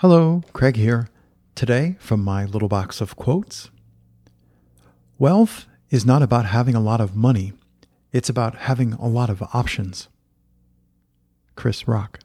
Hello, Craig here. Today, from my little box of quotes Wealth is not about having a lot of money, it's about having a lot of options. Chris Rock.